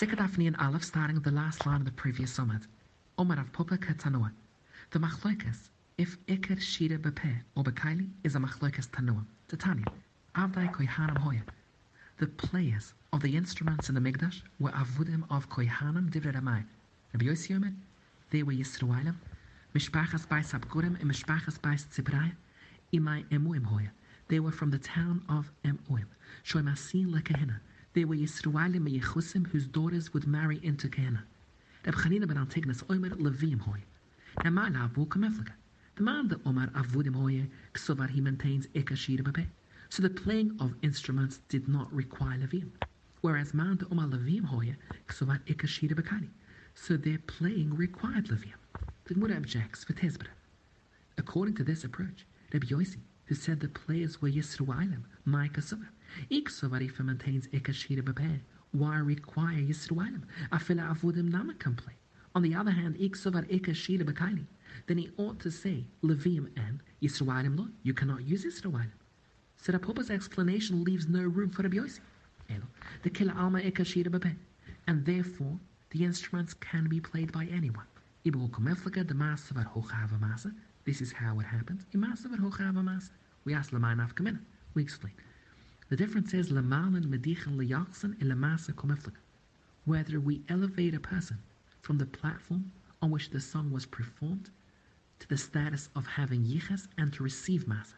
Second Daphne and Aleph starting at the last line of the previous summit. Omar of Papa Katanoa. The machloikas, if Iker Shira Bepe or Bekaili, is a machloikas Tanoa. Titania. Avdai Koihanam Hoya. The players of the instruments in the Mikdash were Avudim of Koihanam Divrei Ramai. Rabbi Yossi Omer, they were Yisraelim. Mishpachas Bais Abgurim and Mishpachas Bais Tzibraya. Imai Emuim Hoya. They were from the town of Emuim. Shoimasin Lekehina. They were Yisraelim Yechusim whose daughters would marry into Kehunah. Reb Chanina ben Antigonus Omer Levim Hoy. Love will come The man that Omar Avudim Hoye Ksovar he maintains Ekashir Babe. So the playing of instruments did not require Levim. Whereas man that Omar Levim Hoye Ksovar Ekashir Bakari. So their playing required Levim. The Gemara objects for Tezbra. According to this approach, Reb Yossi, who said the players were Yisraelim, Micah Iksovar maintains Ekashir Babe why require Yisraelim? Afila avodim nama complain. On the other hand, iksovar eka shira b'kaili. Then he ought to say Levim and Yisraelim lo. You cannot use Yisraelim. So the Papa's explanation leaves no room for Rabbi. The killer alma eka shira. And therefore, the instruments can be played by anyone. This is how it happens. We ask Lamanaf Kamina. We explain. The difference is lemalen medichen leyachsen in lemasa komiflik. Whether we elevate a person from the platform on which the song was performed to the status of having yiches and to receive masa.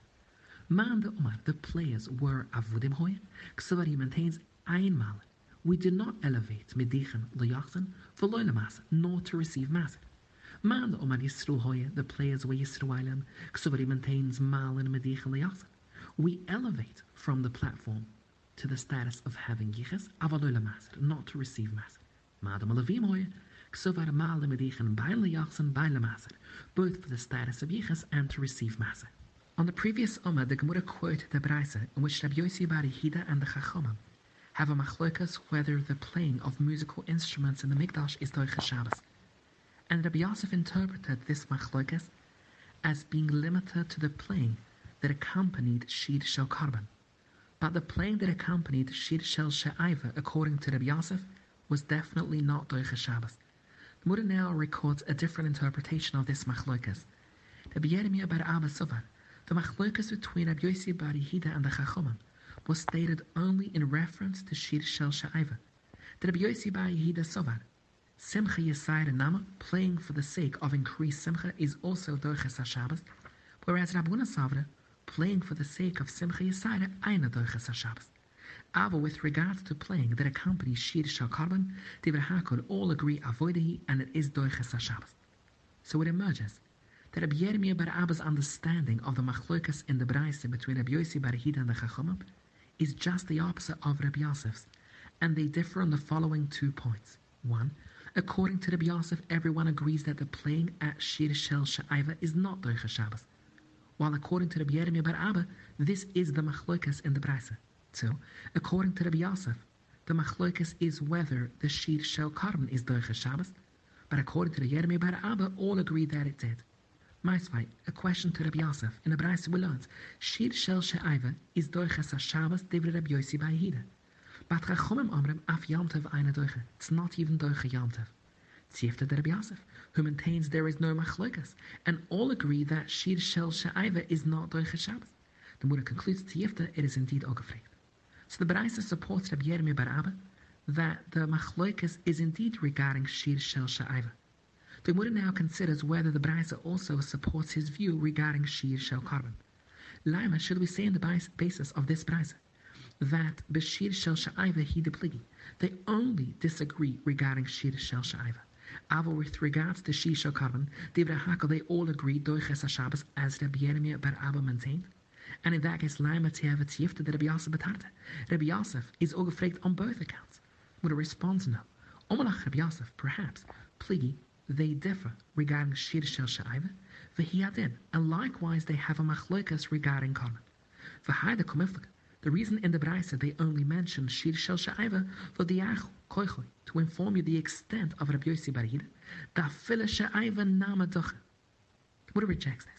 Man the Umar, the players were avudim hoye, he maintains malen. We do not elevate medichen leyachsen for loylamasa, nor to receive masa. Man the Umar Yisru hoye, the players were Yisruilim, so he maintains malen medichen leyachsen we elevate from the platform to the status of having yiches, avaloy maser, not to receive maser. Madam alavim hoye, ksovar ma'ale medichen baile yachsen baile maser, both for the status of yiches and to receive maser. On the previous Omer, the Gemara quoted the Braisa in which Rabbi Yossi Bar Hida and the Chachomim have a machlokas whether the playing of musical instruments in the Mikdash is Doicha Shabbos. And Rabbi Yosef interpreted this machlokas as being limited to the playing that accompanied Shir Shel Karban. But the playing that accompanied Shir Shel She'aiva, according to Rabbi Yosef, was definitely not Doicha Shabbos. The Mura now records a different interpretation of this machlokas. Rabbi Yeremiah bar Abba Sovar, the machlokas between Rabbi Yossi bar Yehida and the Chachomim, was stated only in reference to Shir Shel She'aiva. The Rabbi Yossi bar Yehida Sovar, Simcha Yisayr Nama, playing for the sake of increased Simcha, is also Doicha Shabbos, whereas Rabbuna Savra, playing for the sake of Simcha Yisrael Aina Doiches HaShabbos. Ava, with regards to playing that accompanies Shir Shal Karban, Divrei HaKol all agree avoidahi and it is Doiches HaShabbos. So it emerges that Rabbi Yirmiyah bar Abba's understanding of the machlokas in the Braisa between Rabbi Yossi bar Hida and the Chachamim is just the opposite of Rabbi Yosef's, and they differ on the following two points. One, according to Rabbi Yosef, everyone agrees that the playing at Shir Shel Sha'aiva is not Doiches Shabbos while according to Rabbi Yeremia bar Abba, this is the machlokas in the brisa. So, according to Rabbi Yosef, the machlokas is whether the shir shel karban is doicha Shabbos, but according to the Yeremia bar Abba, all agree that it did. Maisvai, a question to Rabbi Yosef. In the brisa we learned, shir shel she'aiva is doicha Shabbos devre Rabbi Yossi ba'yida. But Chachomim Amrim af yamtev eine doicha. It's not even doicha yamtev. Tzifta de Rabbi Yosef who maintains there is no machlokas, and all agree that Shir Shel Sha'aiva is not Doicha Shabbos. The Mura concludes Tiyifta, it is indeed ugefregt. So the Baraisa supports Rabbi Bar Abba that the machlokas is indeed regarding Shir Shel Sha'aiva. The Mura now considers whether the Baraisa also supports his view regarding Shir Shel Karban. Lima, should we say in the basis of this Baraisa that Bashir Shel Sha'aiva he depligi, they only disagree regarding Shir Shel Sha'aiva. Aber with regards to Shisha Karban, Divrei Hakel, they all agreed Doiches HaShabbos as Rabbi Yeremia bar Abba maintained. And in that case, Laima Tiyava Tiyifta, Rabbi Yosef Betarte. Rabbi Yosef is all on both accounts. Would a response no? Omalach Rabbi Yosef, perhaps, pligi, they differ regarding Shir Shel Sha'iva, V'hiyadin, and likewise they have a machlokas regarding Karban. V'hayda Komiflik, the reason in the Braisa they only mention Shir Shel Sha'iva, for the Yachol, to inform you the extent of Rabbi Yossi Bar Hida, da fila she'aiva nama doche. What rejects this?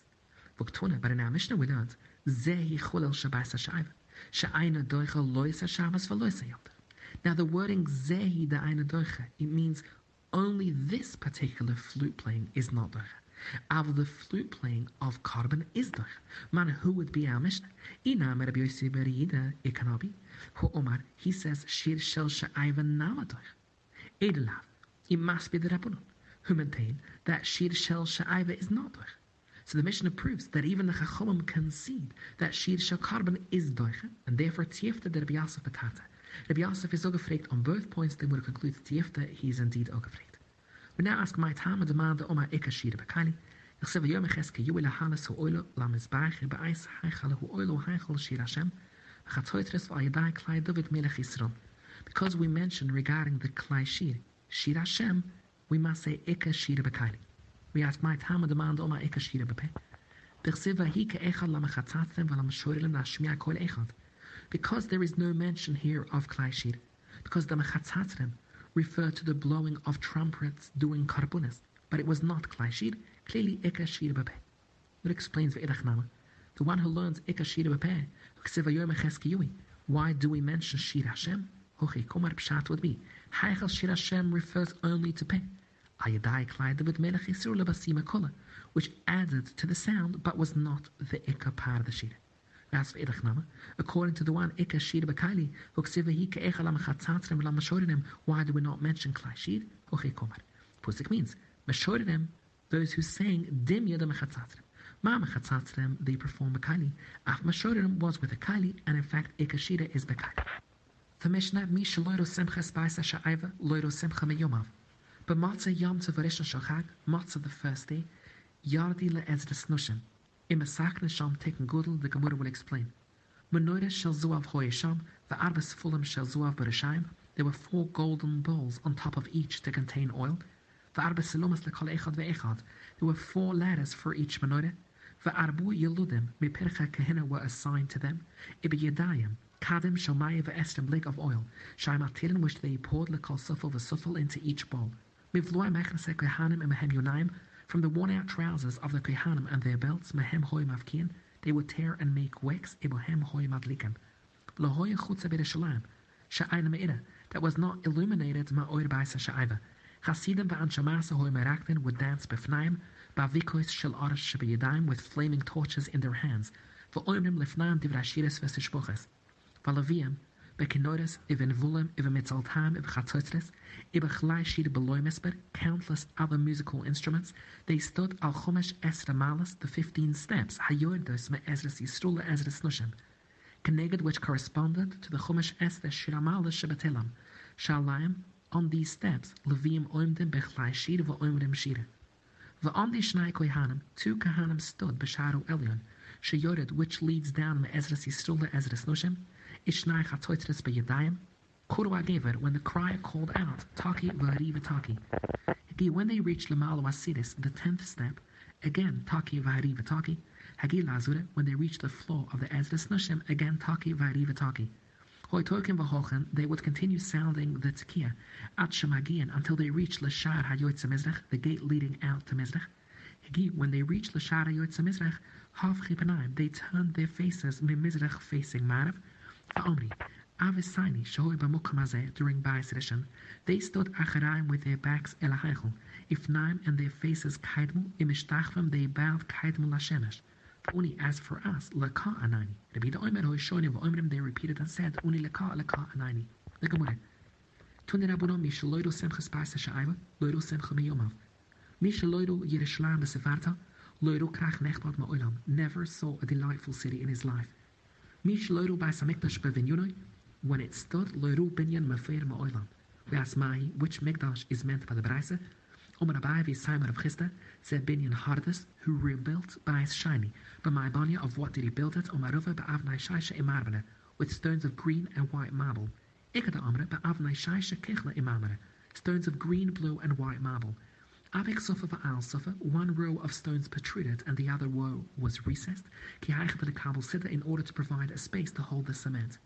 Voktuna, but in our Mishnah we learned, zehi chulel shabbos ha'shaiva, she'aina doicha lois ha'shabbos v'lois ha'yomtiv. Now the wording zehi da eine doiche, it means only this particular flute playing is not doiche. Av the flute playing of karban is doiche. Man, who would be our Mishnah? Er Ina Rabbi Yossi ber Yida ikanabi. Hu Omar, he says, shir shel she'aiva nama doiche. Edelav, it must be the Rabbanon who maintain that shir shel she'aiva is not doiche. So the Mishnah proves that even the Chachomim concede that Shir Shel Karban is doiche, and therefore Tiefta de Rabbi Yosef betata. Rabbi Yosef is ugefregt on both points, they would conclude Tiefta, he is indeed ugefregt. We now ask my time a demand Oma Eka Shir Bekali. Ich sehe, Oilo Heichal Oilo Heichal Shir Hashem Klai David Melech Yisrael. Because we mentioned regarding the Klai Shir, Shir Hashem, we must say Eka Shir Bekali. We ask my time and demand oma eka shira echad. Because there is no mention here of klai shir, because the mechatzatzem refer to the blowing of trumpets during karbunas, but it was not klai clearly eka shira bepe. It explains v'edach nama. The one who learns eka shira bepe, ksiva. Why do we mention shir Hashem? Hochi, komar pshat would be. Heichel shir Hashem refers only to pe. Ayadai Clyde with Melech Yisur Lebasima which added to the sound but was not the Ikka part Shira. According to the one Ikka Shira Bakaili, why do we not mention Klai Shir? Pusik means Mashorinim, those who sang Dimya the Mechatzatrim. Ma Mechatzatrim, they perform Bakali. Af ah, Mashorinim was with a Kali, and in fact Ikka Shira is Bakali. The Mishnah, Misha Loiro Simcha Spaisa Sha'aiva, Loiro Simcha Meyomav. But Matzah Yom Tzavarishon Shachag, Matzah the first day, Yardi le Ezras Nushim. In Masach Sham taken Gudel, the Gemara will explain. Menorah shel Zuav Hoyesham, the Arbas Fulam shel Zuav Bereshayim. There were four golden bowls on top of each to contain oil. The Arbas Selumas lekol Echad ve'echad. There were four ladders for each menorah. The Arbu Yeludim, Mipircha Kahina were assigned to them. Ibi Yedayim, Kadim Shomaya ve'estim lake of oil. Shaimatilin which they poured lekol Sufal v'Sufal into each bowl. From the worn-out trousers of the Kohanim and their belts, mehem hoy mavkin, they would tear and make wicks, ibohem hoy madlikan. Lahoy chutza b'Yerushalayim, sha'ayna me'ira, that was not illuminated ma'oir ba'isa sha'ayva. Hasidim va'anshamasa hoy meraktin would dance b'fnaim, ba'vikois shel arash shebiyadayim with flaming torches in their hands. V'oimrim lifnaim divrashiris v'sishboches. V'laviyim, Bekinoris, even Vulem, even Mitzaltam, even Chatzotzres, even Chlaishir Beloimesber, countless other musical instruments, they stood al Chumash Esra Malas, the fifteen steps, Hayordos me Ezras Yisrula Ezras Nushim, connected which corresponded to the Chumash Esra Shiramalas Shabatelam, Shalayim, on these steps, Levim Oimdim Bechlaishir V'oimrim Shira. on the Shnai Kohanim, two Kohanim stood Besharu Elyon, Sheyored, which leads down me Ezras Yisrula Ezras Nushim, When the crier called out, Taki Variva Taki. Hagi, when they reached Lamalo Asidis, the tenth step, again Taki Variva Taki. Hagi Lazure, when they reached the floor of the Ezra Nushim, again Taki Variva Taki. Hoitokim Vahochen, they would continue sounding the Tkiya at Shemagian until they reached Lashar Hayoitza Mizrach, the gate leading out to Mizrach. Hagi, when they reached Lashar Hayoitza Mizrach, Hav Chipanaim, they turned their faces Mizrach facing Marav, Omri, Avisaini, Shoy Bamukamaze, during Bais Rishon, they stood Acharaim with their backs El Haichel, Ifnaim and their faces Kaidmu, Imishtachvam, they bowed Kaidmu Lashemesh. Only as for us, Laka Anani. Rabbi the Omer Hoishoni of Omrim, they repeated and said, Uni Laka Laka Anani. The Gemara. Tuni Rabuno Mishaloido Semchas Paisa Shaiva, Loido Semcha Meyomav. Mishaloido Yerushalayim Besefarta, Loido Krach Nechbad Ma'olam, never saw a delightful city in his life. By bevinyunoi, when it stood loiru binyan mefer ma'olam. We ask Mahi, which mikdash is meant by the Braisa? Omer Abai Simon of Chisda said binyan hardest, who rebuilt by shiny. But my banya of what did he build it? Omaruva ba'avnai shaisha imarbane, with stones of green and white marble. Ikada amre ba'avnai shaisha kechla imamre, stones of green, blue, and white marble. Avik Sofa Al Sofa, one row of stones protruded and the other row was recessed, in order to provide a space to hold the cement.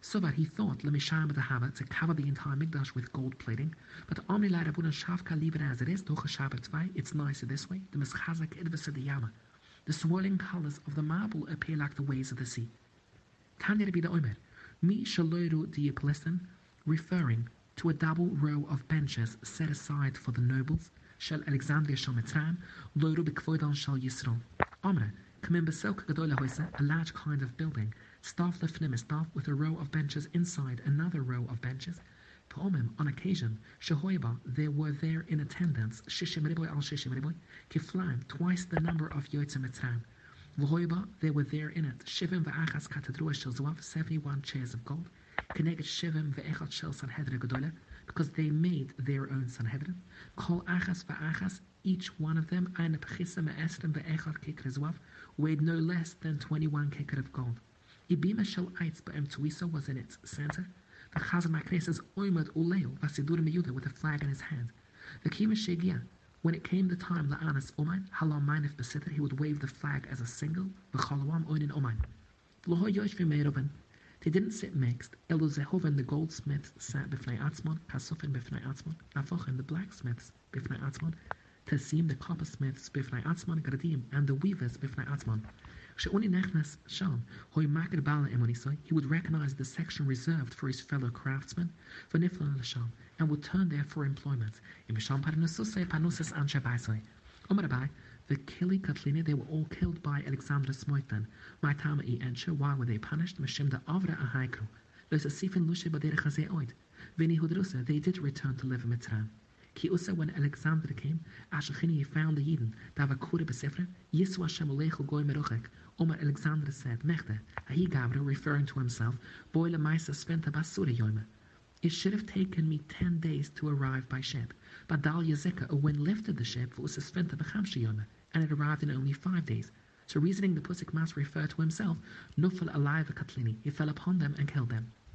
So that he thought Lemisham the to cover the entire Mikdash with gold plating, but Omni Leida Buddha Shavka leave it as it is, Docha Shabbat it's nicer this way, the Mischazak Idvasa the swirling colors of the marble appear like the waves of the sea. Tanya the Omer, Mi Shaloiru di Palestine, referring to a double row of benches set aside for the nobles, Shel Alexandria Shel Mitzrayim, Loiru B'Kvoidan Shel Yisrael. Amre, Kamin Besoka Gadola Hoise, a large kind of building, staff lefnim staff with a row of benches inside another row of benches. Pa'omim, on occasion, Shehoiba, there were there in attendance, Shishim Riboy al Shishim Riboy, Kiflaim, twice the number of Yotzim Mitzrayim. V'hoiba, there were there in it, Shivim v'achas katedrua shel Zuav, 71 chairs of gold, Because they made their own Sanhedrin. Kol achas v'achas, each one of them, eine pechisa me'esrim v'echad kekar Zuav, weighed no less than 21 kekar of gold. Ibima shel ba'em tuisa was in its center. The Chazan Maknes oimad uleo v'asidur meyuda with a flag in his hand. The kima shegia, when it came the time la'anas omain, halam mainif he would wave the flag as a single, v'chalawam oinin omain. Loho yosh v'meiroven, they didn't sit mixed. Elu and the goldsmiths, sat b'fnei atzmon, kasufin b'fnei atzmon, and the blacksmiths, b'fnei atzmon, tesim, the coppersmiths, b'fnei atzmon, gradim, and the weavers, b'fnei atzmon. She'oni nechnas sham, hoy bala emonisoi, he would recognize the section reserved for his fellow craftsmen, for niflon l'sham, and would turn there for employment. Im sham parnususe panusis anshe baisoi. Omarabai, the Kili Katlini, they were all killed by Alexander Smoitan. My Tama e Ensha, why were they punished? Mashim da Avra Ahaiku. There's a Sifin Lushe Badere Chaze Oid. Vini Hudrusa, they did return to live in Mitzrayim. Ki Usa, when Alexander came, Ashachini found the Yidden, Dava Kure Besefre, Yiswa Shemulechu Goy Meruchek. Omar Alexander said, Mechte, Ahi Gavra, referring to himself, Boile Maisa Sventa Basura Yoima. It should have taken me ten days to arrive by ship, but Dal Yazeka, when lifted the ship, was Sventa Bechamshi Yoima and it arrived in only five days. So reasoning the Pusik Mas referred to himself, Nufal alive Katlini, he fell upon them and killed them.